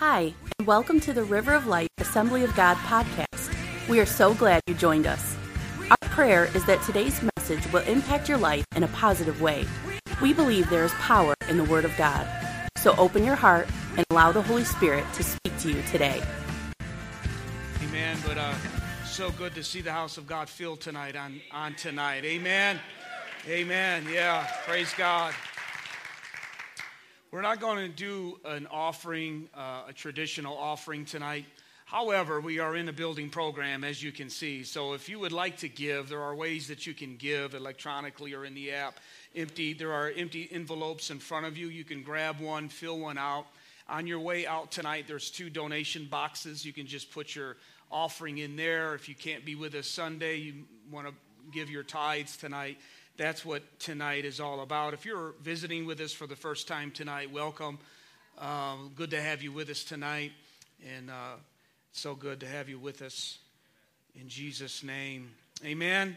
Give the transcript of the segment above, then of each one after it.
Hi, and welcome to the River of Life Assembly of God podcast. We are so glad you joined us. Our prayer is that today's message will impact your life in a positive way. We believe there is power in the Word of God. So open your heart and allow the Holy Spirit to speak to you today. Amen. But uh, so good to see the house of God filled tonight on, on tonight. Amen. Amen. Yeah. Praise God. We're not going to do an offering, uh, a traditional offering tonight. However, we are in a building program, as you can see. So if you would like to give, there are ways that you can give electronically or in the app. Empty, there are empty envelopes in front of you. You can grab one, fill one out. On your way out tonight, there's two donation boxes. You can just put your offering in there. If you can't be with us Sunday, you want to give your tithes tonight that's what tonight is all about. If you're visiting with us for the first time tonight, welcome. Um, good to have you with us tonight, and uh, so good to have you with us. In Jesus' name, amen.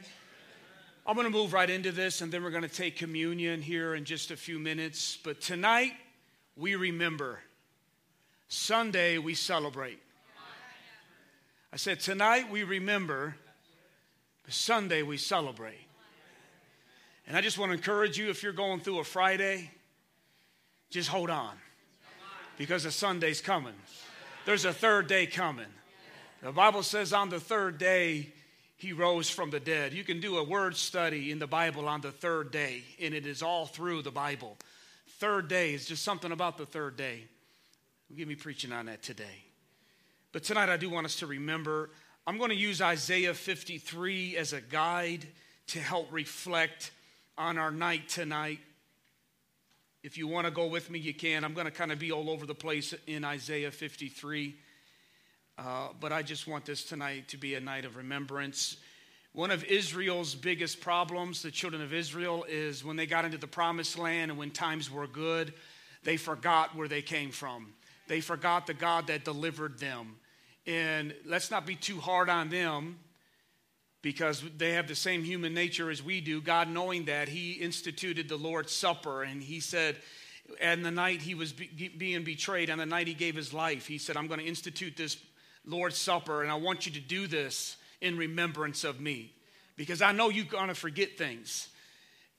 I'm going to move right into this, and then we're going to take communion here in just a few minutes. But tonight, we remember. Sunday, we celebrate. I said, tonight, we remember. Sunday, we celebrate. And I just want to encourage you if you're going through a Friday, just hold on because the Sunday's coming. There's a third day coming. The Bible says on the third day, he rose from the dead. You can do a word study in the Bible on the third day, and it is all through the Bible. Third day is just something about the third day. Give me preaching on that today. But tonight I do want us to remember, I'm going to use Isaiah 53 as a guide to help reflect on our night tonight. If you want to go with me, you can. I'm going to kind of be all over the place in Isaiah 53. Uh, but I just want this tonight to be a night of remembrance. One of Israel's biggest problems, the children of Israel, is when they got into the promised land and when times were good, they forgot where they came from. They forgot the God that delivered them. And let's not be too hard on them because they have the same human nature as we do. God, knowing that, He instituted the Lord's Supper, and He said, and the night He was be- being betrayed, and the night He gave His life, He said, I'm going to institute this Lord's Supper, and I want you to do this in remembrance of me, because I know you're going to forget things.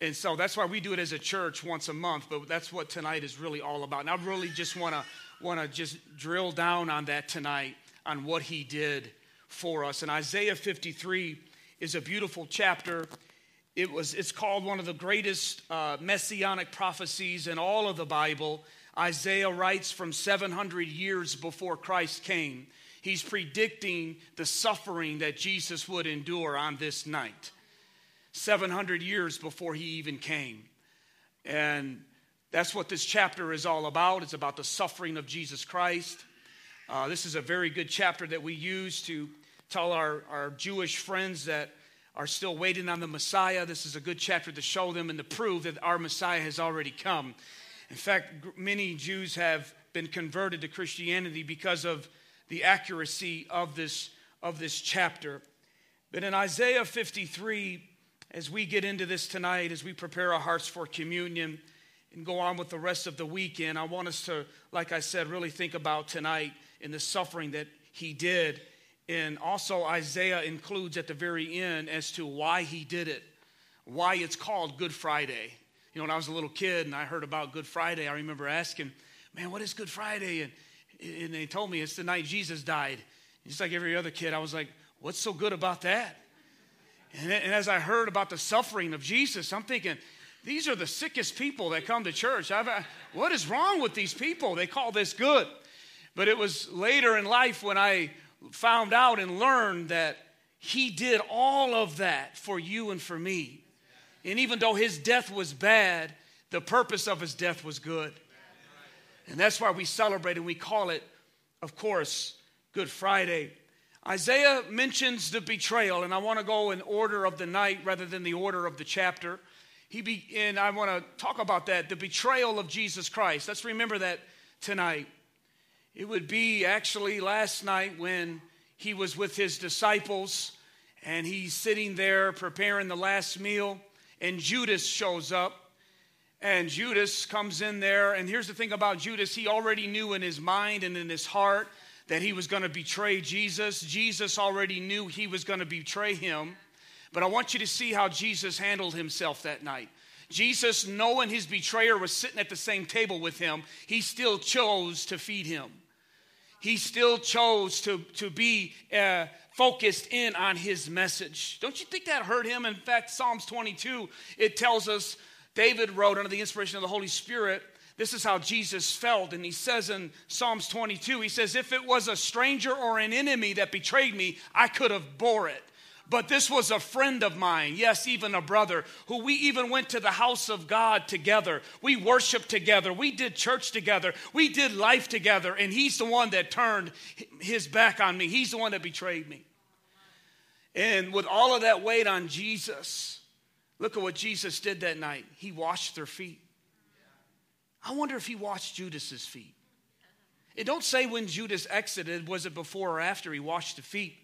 And so that's why we do it as a church once a month, but that's what tonight is really all about. And I really just want to want to just drill down on that tonight on what he did for us. And Isaiah 53, is a beautiful chapter. It was, it's called one of the greatest uh, messianic prophecies in all of the Bible. Isaiah writes from 700 years before Christ came. He's predicting the suffering that Jesus would endure on this night, 700 years before he even came. And that's what this chapter is all about. It's about the suffering of Jesus Christ. Uh, this is a very good chapter that we use to tell our, our Jewish friends that are still waiting on the Messiah. This is a good chapter to show them and to prove that our Messiah has already come. In fact, many Jews have been converted to Christianity because of the accuracy of this, of this chapter. But in Isaiah 53, as we get into this tonight, as we prepare our hearts for communion and go on with the rest of the weekend, I want us to, like I said, really think about tonight in the suffering that he did and also, Isaiah includes at the very end as to why he did it, why it's called Good Friday. You know, when I was a little kid and I heard about Good Friday, I remember asking, Man, what is Good Friday? And, and they told me it's the night Jesus died. Just like every other kid, I was like, What's so good about that? And, and as I heard about the suffering of Jesus, I'm thinking, these are the sickest people that come to church. I've, what is wrong with these people? They call this good. But it was later in life when I found out and learned that he did all of that for you and for me. And even though his death was bad, the purpose of his death was good. And that's why we celebrate and we call it, of course, Good Friday. Isaiah mentions the betrayal, and I want to go in order of the night rather than the order of the chapter. He be, and I want to talk about that the betrayal of Jesus Christ. Let's remember that tonight. It would be actually last night when he was with his disciples and he's sitting there preparing the last meal, and Judas shows up. And Judas comes in there. And here's the thing about Judas he already knew in his mind and in his heart that he was going to betray Jesus. Jesus already knew he was going to betray him. But I want you to see how Jesus handled himself that night. Jesus, knowing his betrayer was sitting at the same table with him, he still chose to feed him. He still chose to, to be uh, focused in on his message. Don't you think that hurt him? In fact, Psalms 22, it tells us David wrote under the inspiration of the Holy Spirit, this is how Jesus felt. And he says in Psalms 22, he says, If it was a stranger or an enemy that betrayed me, I could have bore it. But this was a friend of mine, yes, even a brother, who we even went to the house of God together. We worshiped together. We did church together. We did life together. And he's the one that turned his back on me. He's the one that betrayed me. And with all of that weight on Jesus, look at what Jesus did that night. He washed their feet. I wonder if he washed Judas's feet. It don't say when Judas exited, was it before or after he washed the feet?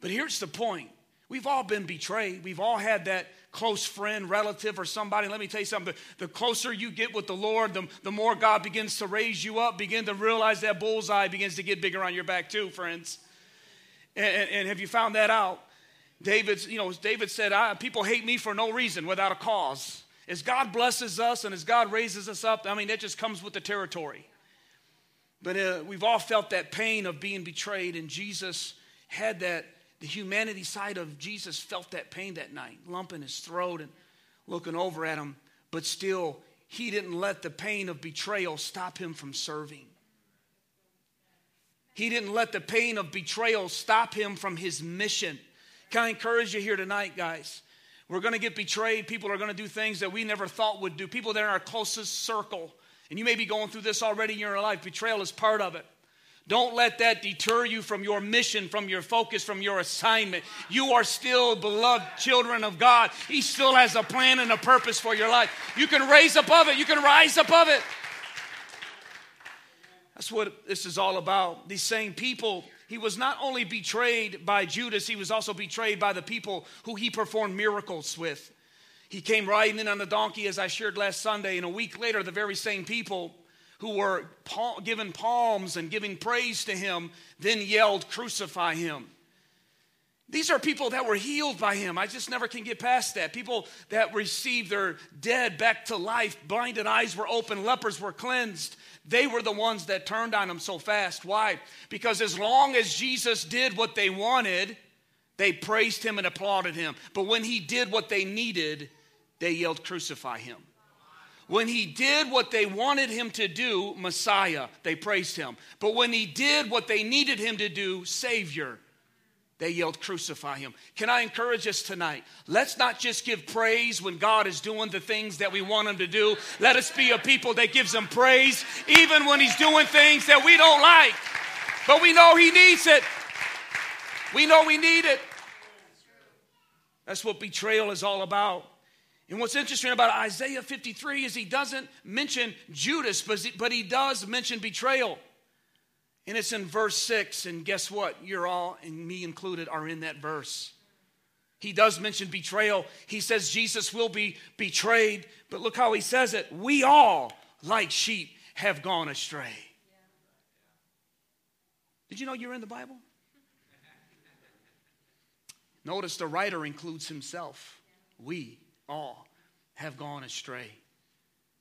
But here's the point We've all been betrayed. We've all had that close friend, relative, or somebody. Let me tell you something. The, the closer you get with the Lord, the, the more God begins to raise you up, begin to realize that bullseye begins to get bigger on your back, too, friends. And, and, have you found that out? David's, you know, David said, People hate me for no reason, without a cause. As God blesses us and as God raises us up, I mean, that just comes with the territory. But uh, we've all felt that pain of being betrayed, and Jesus had that the humanity side of Jesus felt that pain that night, lump in his throat and looking over at him, but still, he didn't let the pain of betrayal stop him from serving. He didn't let the pain of betrayal stop him from his mission. Can I encourage you here tonight, guys? We're going to get betrayed. People are going to do things that we never thought would do. People that are in our closest circle. And you may be going through this already in your life. Betrayal is part of it. Don't let that deter you from your mission, from your focus, from your assignment. You are still beloved children of God. He still has a plan and a purpose for your life. You can raise above it, you can rise above it. That's what this is all about. These same people, he was not only betrayed by Judas, he was also betrayed by the people who he performed miracles with. He came riding in on the donkey, as I shared last Sunday, and a week later, the very same people who were giving palms and giving praise to him then yelled, Crucify him. These are people that were healed by him. I just never can get past that. People that received their dead back to life, blinded eyes were open, lepers were cleansed. They were the ones that turned on him so fast. Why? Because as long as Jesus did what they wanted, they praised him and applauded him. But when he did what they needed, they yelled, Crucify him. When he did what they wanted him to do, Messiah, they praised him. But when he did what they needed him to do, Savior, they yelled, Crucify him. Can I encourage us tonight? Let's not just give praise when God is doing the things that we want him to do. Let us be a people that gives him praise even when he's doing things that we don't like. But we know he needs it. We know we need it. That's what betrayal is all about. And what's interesting about Isaiah 53 is he doesn't mention Judas, but he does mention betrayal. And it's in verse 6. And guess what? You're all, and me included, are in that verse. He does mention betrayal. He says Jesus will be betrayed. But look how he says it. We all, like sheep, have gone astray. Did you know you're in the Bible? Notice the writer includes himself. We all have gone astray.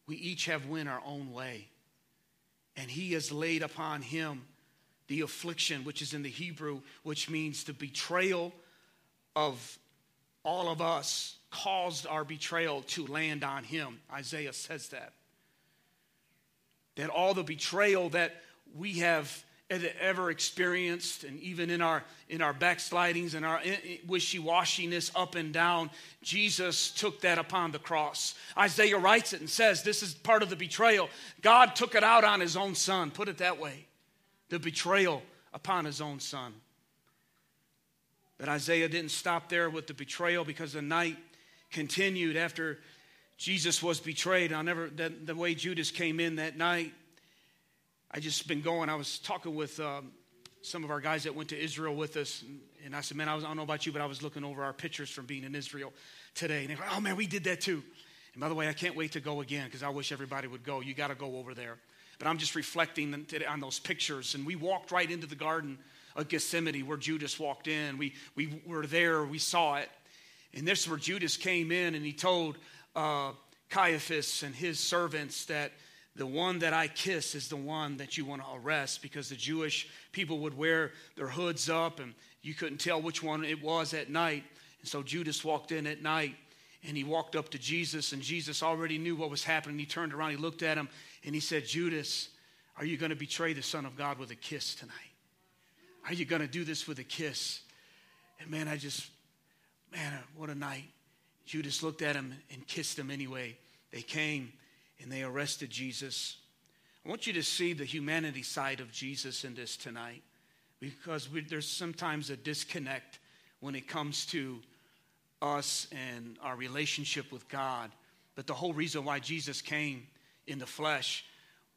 We each have went our own way. And he has laid upon him the affliction, which is in the Hebrew, which means the betrayal of all of us caused our betrayal to land on him. Isaiah says that. That all the betrayal that we have ever experienced and even in our in our backslidings and our wishy-washiness up and down jesus took that upon the cross. Isaiah writes it and says this is part of the betrayal. God took it out on his own son. Put it that way. The betrayal upon his own son. But isaiah didn't stop there with the betrayal because the night continued after jesus was betrayed. I'll never the, the way judas came in that night I just been going. I was talking with um, some of our guys that went to Israel with us, and, and I said, "Man, I, was, I don't know about you, but I was looking over our pictures from being in Israel today." And they go, "Oh man, we did that too." And by the way, I can't wait to go again because I wish everybody would go. You got to go over there. But I'm just reflecting on those pictures. And we walked right into the Garden of Gethsemane where Judas walked in. We, we were there, we saw it. And this is where Judas came in and he told uh, Caiaphas and his servants that the one that I kiss is the one that you want to arrest because the Jewish people would wear their hoods up and you couldn't tell which one it was at night. And so Judas walked in at night and he walked up to Jesus, and Jesus already knew what was happening. He turned around, he looked at him, and he said, Judas, are you going to betray the Son of God with a kiss tonight? Are you going to do this with a kiss? And man, I just, man, what a night. Judas looked at him and kissed him anyway. They came and they arrested Jesus. I want you to see the humanity side of Jesus in this tonight because we, there's sometimes a disconnect when it comes to us and our relationship with God. But the whole reason why Jesus came in the flesh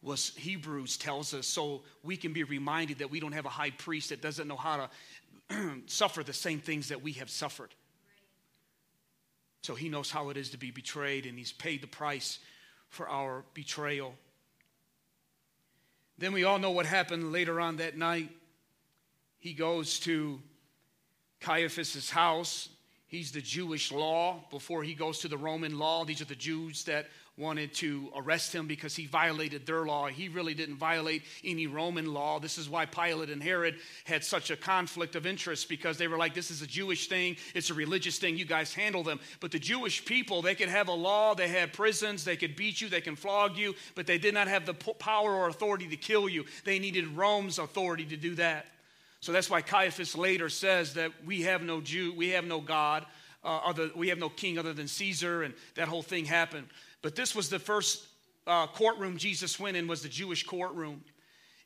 was Hebrews tells us so we can be reminded that we don't have a high priest that doesn't know how to suffer the same things that we have suffered. So he knows how it is to be betrayed and he's paid the price for our betrayal. Then we all know what happened later on that night. He goes to Caiaphas' house He's the Jewish law before he goes to the Roman law. These are the Jews that wanted to arrest him because he violated their law. He really didn't violate any Roman law. This is why Pilate and Herod had such a conflict of interest because they were like, this is a Jewish thing, it's a religious thing, you guys handle them. But the Jewish people, they could have a law, they had prisons, they could beat you, they can flog you, but they did not have the power or authority to kill you. They needed Rome's authority to do that. So that's why Caiaphas later says that we have no Jew, we have no God, uh, other, we have no king other than Caesar, and that whole thing happened. But this was the first uh, courtroom Jesus went in was the Jewish courtroom.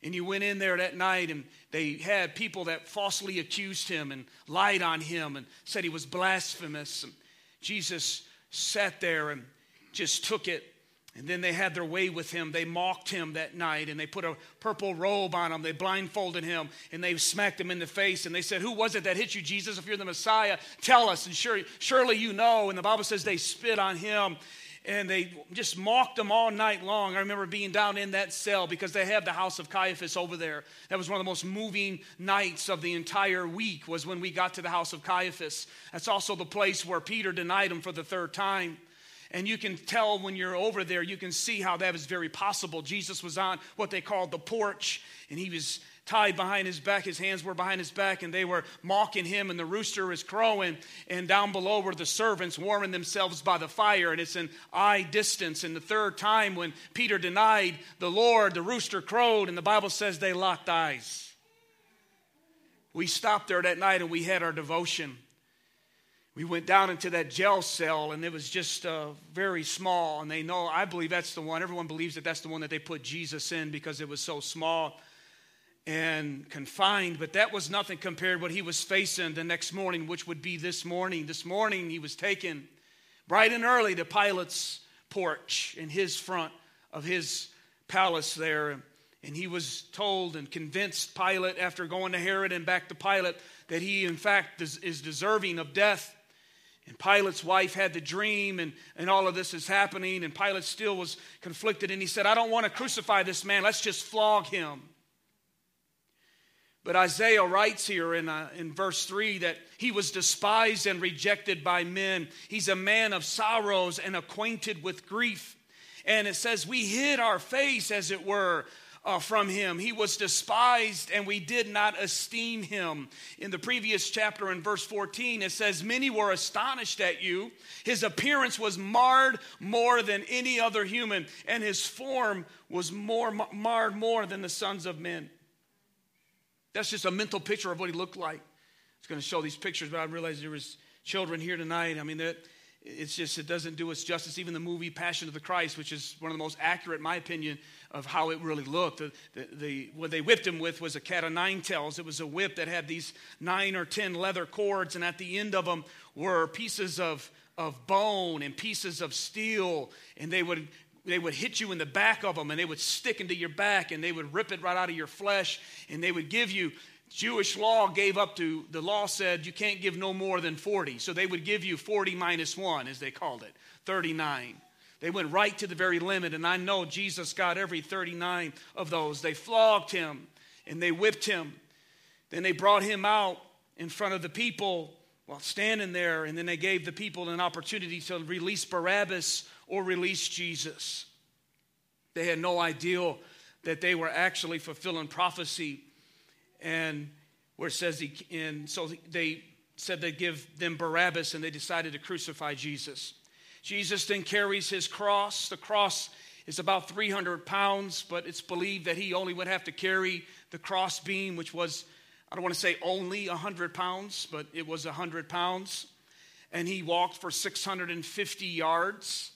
And he went in there that night, and they had people that falsely accused him and lied on him and said he was blasphemous. And Jesus sat there and just took it and then they had their way with him. They mocked him that night and they put a purple robe on him. They blindfolded him and they smacked him in the face. And they said, Who was it that hit you, Jesus? If you're the Messiah, tell us. And sure, surely you know. And the Bible says they spit on him and they just mocked him all night long. I remember being down in that cell because they have the house of Caiaphas over there. That was one of the most moving nights of the entire week was when we got to the house of Caiaphas. That's also the place where Peter denied him for the third time. And you can tell when you're over there, you can see how that was very possible. Jesus was on what they called the porch, and he was tied behind his back. His hands were behind his back, and they were mocking him, and the rooster was crowing. And down below were the servants warming themselves by the fire, and it's an eye distance. And the third time when Peter denied the Lord, the rooster crowed, and the Bible says they locked eyes. We stopped there that night and we had our devotion we went down into that jail cell and it was just uh, very small and they know i believe that's the one everyone believes that that's the one that they put jesus in because it was so small and confined but that was nothing compared what he was facing the next morning which would be this morning. This morning he was taken bright and early to pilate's porch in his front of his palace there. And he was told and convinced pilate after going to herod and back to pilate that he in fact is deserving of death. And Pilate's wife had the dream, and, and all of this is happening, and Pilate still was conflicted, and he said, I don't want to crucify this man, let's just flog him. But Isaiah writes here in, uh, in verse 3 that he was despised and rejected by men. He's a man of sorrows and acquainted with grief. And it says, We hid our face, as it were, uh, from him. He was despised and we did not esteem him. In the previous chapter, in verse 14, it says, Many were astonished at you. His appearance was marred more than any other human, and his form was more marred more than the sons of men. That's just a mental picture of what he looked like. It's going to show these pictures, but I realized there was children here tonight. I mean, that it's just it doesn't do us justice even the movie passion of the christ which is one of the most accurate in my opinion of how it really looked the, the, the, what they whipped him with was a cat of nine tails it was a whip that had these nine or ten leather cords and at the end of them were pieces of, of bone and pieces of steel and they would they would hit you in the back of them and they would stick into your back and they would rip it right out of your flesh and they would give you Jewish law gave up to, the law said you can't give no more than 40. So they would give you 40 minus 1, as they called it, 39. They went right to the very limit, and I know Jesus got every 39 of those. They flogged him and they whipped him. Then they brought him out in front of the people while standing there, and then they gave the people an opportunity to release Barabbas or release Jesus. They had no idea that they were actually fulfilling prophecy. And where it says, he, and so they said they'd give them Barabbas, and they decided to crucify Jesus. Jesus then carries his cross. The cross is about 300 pounds, but it's believed that he only would have to carry the cross beam, which was, I don't want to say only 100 pounds, but it was 100 pounds. And he walked for 650 yards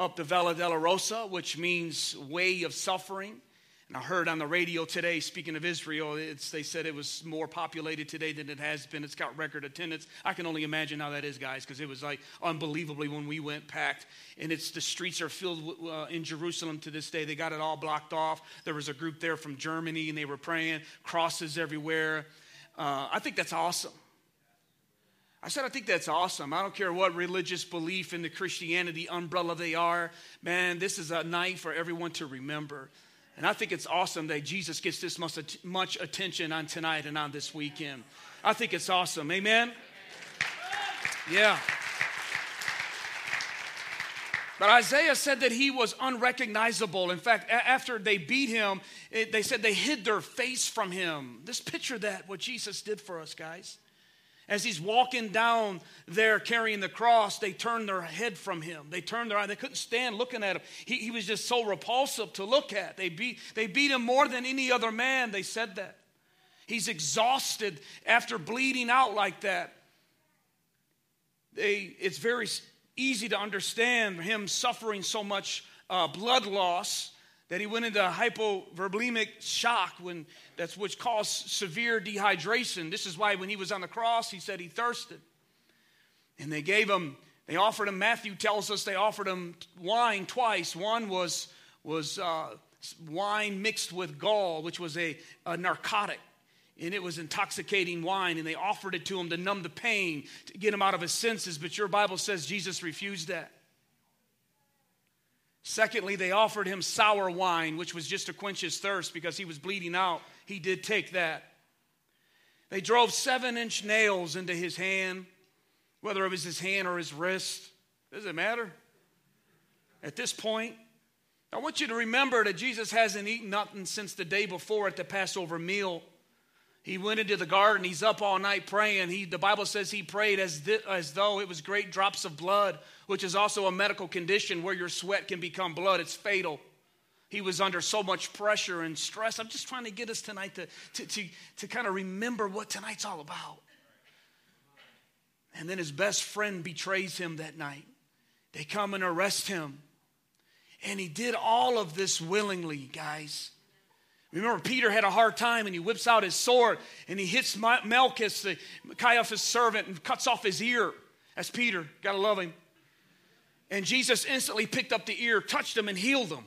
up the Via Dolorosa, which means way of suffering. And I heard on the radio today, speaking of Israel, they said it was more populated today than it has been. It's got record attendance. I can only imagine how that is, guys, because it was like unbelievably when we went packed. And it's the streets are filled uh, in Jerusalem to this day. They got it all blocked off. There was a group there from Germany, and they were praying, crosses everywhere. Uh, I think that's awesome. I said, I think that's awesome. I don't care what religious belief in the Christianity umbrella they are. Man, this is a night for everyone to remember. And I think it's awesome that Jesus gets this much, much attention on tonight and on this weekend. I think it's awesome. Amen? Yeah. But Isaiah said that he was unrecognizable. In fact, after they beat him, they said they hid their face from him. Just picture that, what Jesus did for us, guys. As he's walking down there carrying the cross, they turned their head from him. They turned their eye. They couldn't stand looking at him. He, he was just so repulsive to look at. They beat, they beat him more than any other man. They said that. He's exhausted after bleeding out like that. They, it's very easy to understand him suffering so much uh, blood loss that he went into hypovolemic shock when that's which caused severe dehydration. This is why when he was on the cross, he said he thirsted. And they gave him, they offered him, Matthew tells us they offered him wine twice. One was, was uh, wine mixed with gall, which was a, a narcotic and it was intoxicating wine, and they offered it to him to numb the pain, to get him out of his senses. But your Bible says Jesus refused that. Secondly, they offered him sour wine, which was just to quench his thirst because he was bleeding out. He did take that. They drove seven inch nails into his hand, whether it was his hand or his wrist. Does it matter? At this point, I want you to remember that Jesus hasn't eaten nothing since the day before at the Passover meal. He went into the garden. He's up all night praying. He, the Bible says he prayed as, th- as though it was great drops of blood, which is also a medical condition where your sweat can become blood. It's fatal. He was under so much pressure and stress. I'm just trying to get us tonight to, to, to, to kind of remember what tonight's all about. And then his best friend betrays him that night. They come and arrest him. And he did all of this willingly, guys. Remember, Peter had a hard time and he whips out his sword and he hits Malchus, the Caiaphas servant, and cuts off his ear. That's Peter. Gotta love him. And Jesus instantly picked up the ear, touched him, and healed him.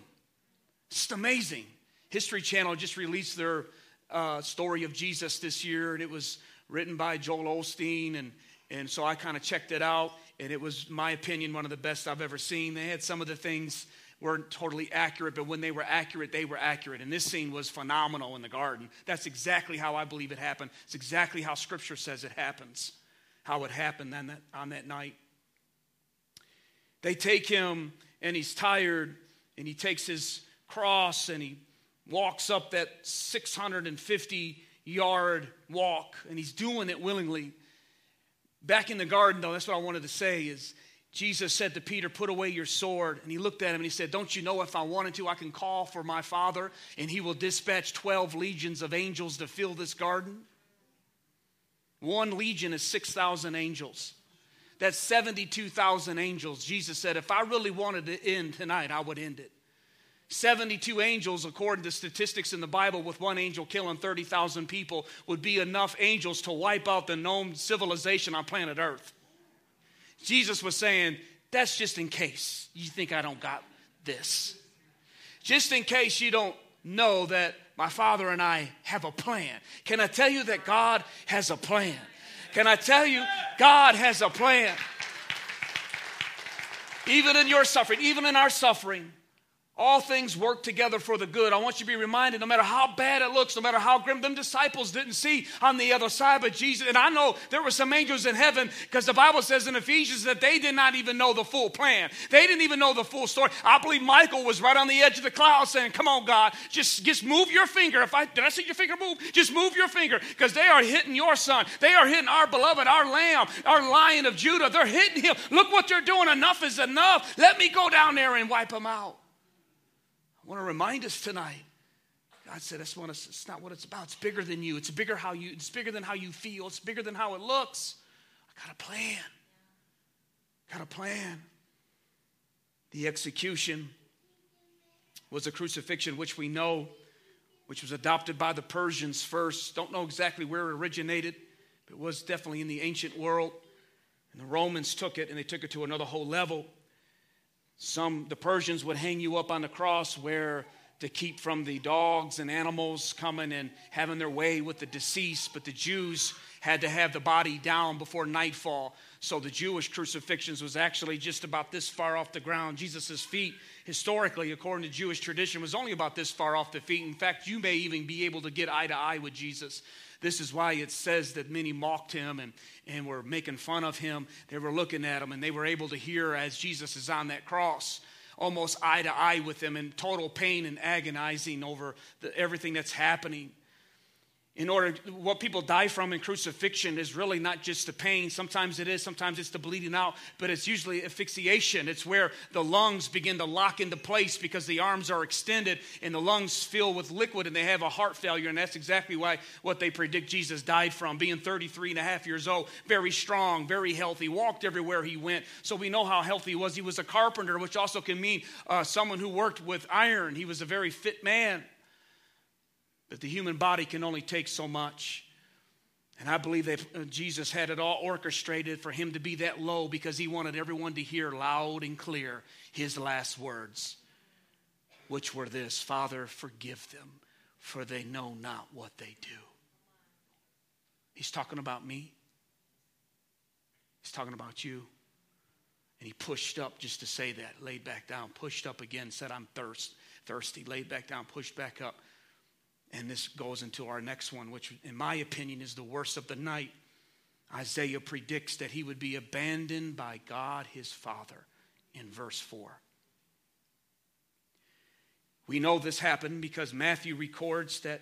It's amazing. History Channel just released their uh, story of Jesus this year, and it was written by Joel Osteen. And, and so I kind of checked it out, and it was, my opinion, one of the best I've ever seen. They had some of the things weren't totally accurate, but when they were accurate, they were accurate. And this scene was phenomenal in the garden. That's exactly how I believe it happened. It's exactly how Scripture says it happens, how it happened on that, on that night. They take him, and he's tired, and he takes his cross and he walks up that 650 yard walk, and he's doing it willingly. Back in the garden, though, that's what I wanted to say is Jesus said to Peter, Put away your sword. And he looked at him and he said, Don't you know if I wanted to, I can call for my Father and he will dispatch 12 legions of angels to fill this garden? One legion is 6,000 angels. That's 72,000 angels. Jesus said, If I really wanted to end tonight, I would end it. 72 angels, according to statistics in the Bible, with one angel killing 30,000 people, would be enough angels to wipe out the known civilization on planet Earth. Jesus was saying, That's just in case you think I don't got this. Just in case you don't know that my father and I have a plan. Can I tell you that God has a plan? Can I tell you, God has a plan? Even in your suffering, even in our suffering, all things work together for the good. I want you to be reminded no matter how bad it looks, no matter how grim, them disciples didn't see on the other side, but Jesus, and I know there were some angels in heaven because the Bible says in Ephesians that they did not even know the full plan. They didn't even know the full story. I believe Michael was right on the edge of the cloud saying, Come on, God, just, just move your finger. If I did I see your finger move? Just move your finger because they are hitting your son. They are hitting our beloved, our lamb, our lion of Judah. They're hitting him. Look what they're doing. Enough is enough. Let me go down there and wipe them out. I want to remind us tonight. God said, That's what it's, it's not what it's about. It's bigger than you. It's bigger how you. It's bigger than how you feel. It's bigger than how it looks. I got a plan. Got a plan. The execution was a crucifixion, which we know, which was adopted by the Persians first. Don't know exactly where it originated, but it was definitely in the ancient world. And the Romans took it and they took it to another whole level. Some, the Persians would hang you up on the cross where to keep from the dogs and animals coming and having their way with the deceased, but the Jews had to have the body down before nightfall. So the Jewish crucifixions was actually just about this far off the ground. Jesus' feet, historically, according to Jewish tradition, was only about this far off the feet. In fact, you may even be able to get eye to eye with Jesus. This is why it says that many mocked him and, and were making fun of him. They were looking at him and they were able to hear as Jesus is on that cross, almost eye to eye with them in total pain and agonizing over the, everything that's happening in order what people die from in crucifixion is really not just the pain. Sometimes it is sometimes it's the bleeding out but it's usually asphyxiation. It's where the lungs begin to lock into place because the arms are extended and the lungs fill with liquid and they have a heart failure. And that's exactly why what they predict jesus died from being 33 and a half years old very strong very healthy walked everywhere he went. So we know how healthy he was. He was a carpenter which also can mean uh, someone who worked with iron. He was a very fit man but the human body can only take so much. And I believe that uh, Jesus had it all orchestrated for him to be that low because he wanted everyone to hear loud and clear his last words, which were this Father, forgive them, for they know not what they do. He's talking about me, he's talking about you. And he pushed up just to say that, laid back down, pushed up again, said, I'm thirst, thirsty, laid back down, pushed back up. And this goes into our next one, which, in my opinion, is the worst of the night. Isaiah predicts that he would be abandoned by God his Father in verse 4. We know this happened because Matthew records that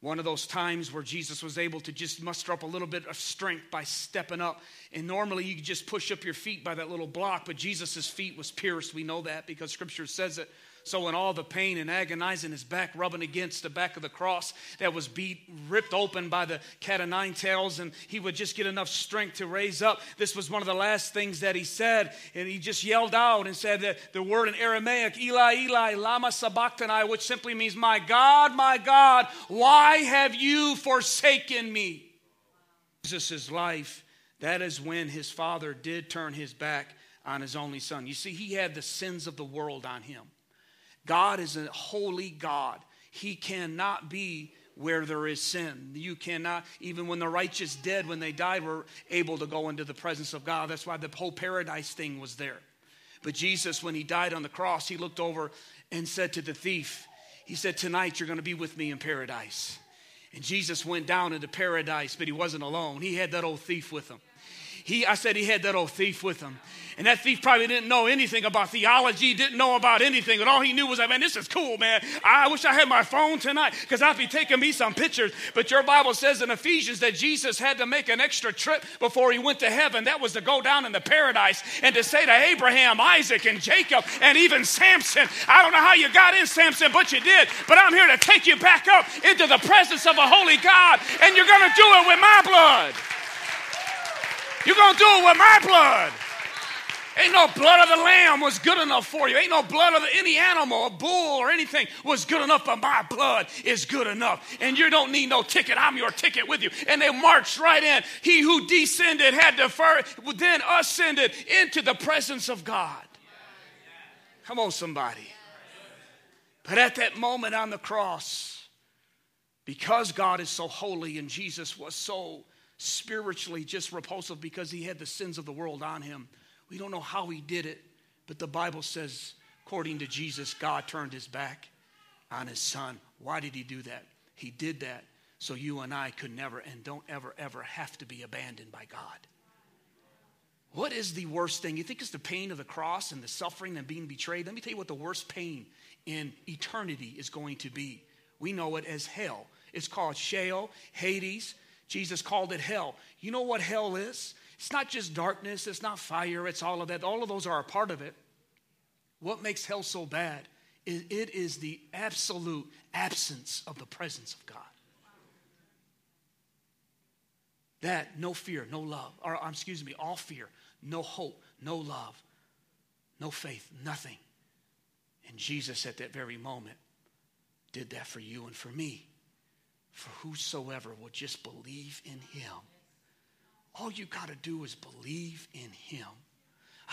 one of those times where Jesus was able to just muster up a little bit of strength by stepping up. And normally you just push up your feet by that little block, but Jesus' feet was pierced. We know that because scripture says it. So, in all the pain and agonizing, his back rubbing against the back of the cross that was beat, ripped open by the cat of nine tails, and he would just get enough strength to raise up. This was one of the last things that he said, and he just yelled out and said the, the word in Aramaic, Eli, Eli, Lama Sabachthani, which simply means, My God, my God, why have you forsaken me? Jesus' life, that is when his father did turn his back on his only son. You see, he had the sins of the world on him. God is a holy God. He cannot be where there is sin. You cannot, even when the righteous dead, when they died, were able to go into the presence of God. That's why the whole paradise thing was there. But Jesus, when he died on the cross, he looked over and said to the thief, He said, Tonight you're going to be with me in paradise. And Jesus went down into paradise, but he wasn't alone. He had that old thief with him. He, I said he had that old thief with him. And that thief probably didn't know anything about theology, didn't know about anything, but all he knew was that, man, this is cool, man. I wish I had my phone tonight because I'd be taking me some pictures. But your Bible says in Ephesians that Jesus had to make an extra trip before he went to heaven. That was to go down into paradise and to say to Abraham, Isaac, and Jacob, and even Samson, I don't know how you got in, Samson, but you did. But I'm here to take you back up into the presence of a holy God, and you're going to do it with my blood. You're going to do it with my blood. Ain't no blood of the lamb was good enough for you. Ain't no blood of any animal, a bull or anything was good enough, but my blood is good enough. And you don't need no ticket. I'm your ticket with you. And they marched right in. He who descended had first, then ascended into the presence of God. Come on, somebody. But at that moment on the cross, because God is so holy and Jesus was so spiritually just repulsive because he had the sins of the world on him. We don't know how he did it, But the Bible says, according to Jesus, God turned his back on his son. Why did he do that? He did that so you and I could never and don't ever, ever have to be abandoned by God. What is the worst thing? You think it's the pain of the cross and the suffering and being betrayed? Let me tell you what the worst pain in eternity is going to be. We know it as hell. It's called Sheol, Hades. Jesus called it hell. You know what hell is? It's not just darkness, it's not fire, it's all of that. All of those are a part of it. What makes hell so bad is it is the absolute absence of the presence of God. That, no fear, no love, or um, excuse me, all fear, no hope, no love, no faith, nothing. And Jesus, at that very moment, did that for you and for me. For whosoever will just believe in him. All you got to do is believe in him.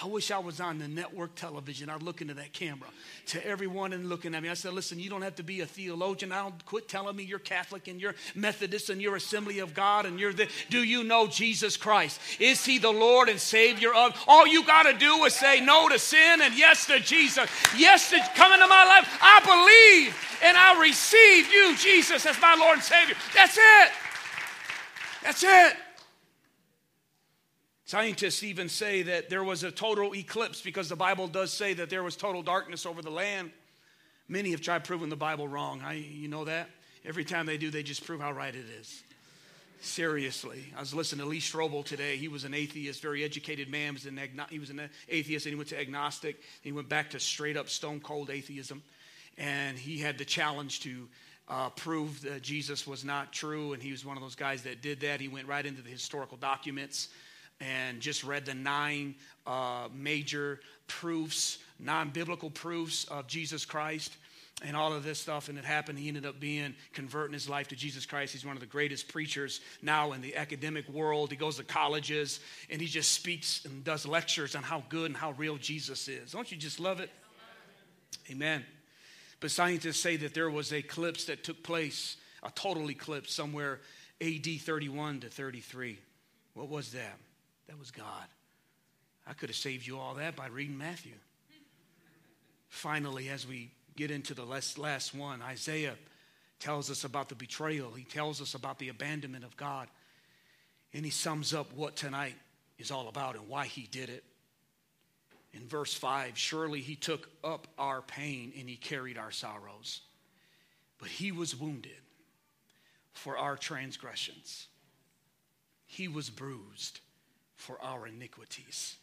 I wish I was on the network television. I'd look into that camera to everyone and looking at me. I said, listen, you don't have to be a theologian. I don't quit telling me you're Catholic and you're Methodist and you're Assembly of God and you're the. Do you know Jesus Christ? Is he the Lord and Savior of? All you got to do is say no to sin and yes to Jesus. Yes to come into my life. I believe and I receive you, Jesus, as my Lord and Savior. That's it. That's it. Scientists even say that there was a total eclipse because the Bible does say that there was total darkness over the land. Many have tried proving the Bible wrong. I, you know that? Every time they do, they just prove how right it is. Seriously. I was listening to Lee Strobel today. He was an atheist, very educated man. He was an, he was an atheist and he went to agnostic. He went back to straight up stone cold atheism. And he had the challenge to uh, prove that Jesus was not true. And he was one of those guys that did that. He went right into the historical documents and just read the nine uh, major proofs, non biblical proofs of Jesus Christ and all of this stuff. And it happened. He ended up being converting his life to Jesus Christ. He's one of the greatest preachers now in the academic world. He goes to colleges and he just speaks and does lectures on how good and how real Jesus is. Don't you just love it? Amen. But scientists say that there was a eclipse that took place, a total eclipse somewhere AD 31 to 33. What was that? That was God. I could have saved you all that by reading Matthew. Finally, as we get into the last, last one, Isaiah tells us about the betrayal. He tells us about the abandonment of God. And he sums up what tonight is all about and why he did it. In verse 5, surely he took up our pain and he carried our sorrows. But he was wounded for our transgressions, he was bruised for our iniquities.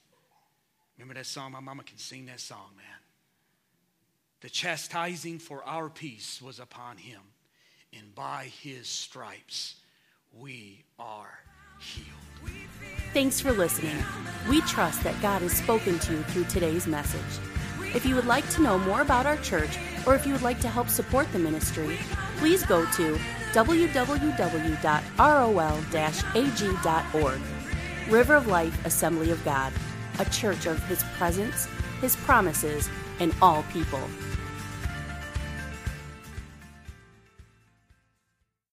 Remember that song? My mama can sing that song, man. The chastising for our peace was upon him, and by his stripes we are healed. Thanks for listening. We trust that God has spoken to you through today's message. If you would like to know more about our church, or if you would like to help support the ministry, please go to www.rol-ag.org River of Life Assembly of God, a church of His presence, His promises, and all people.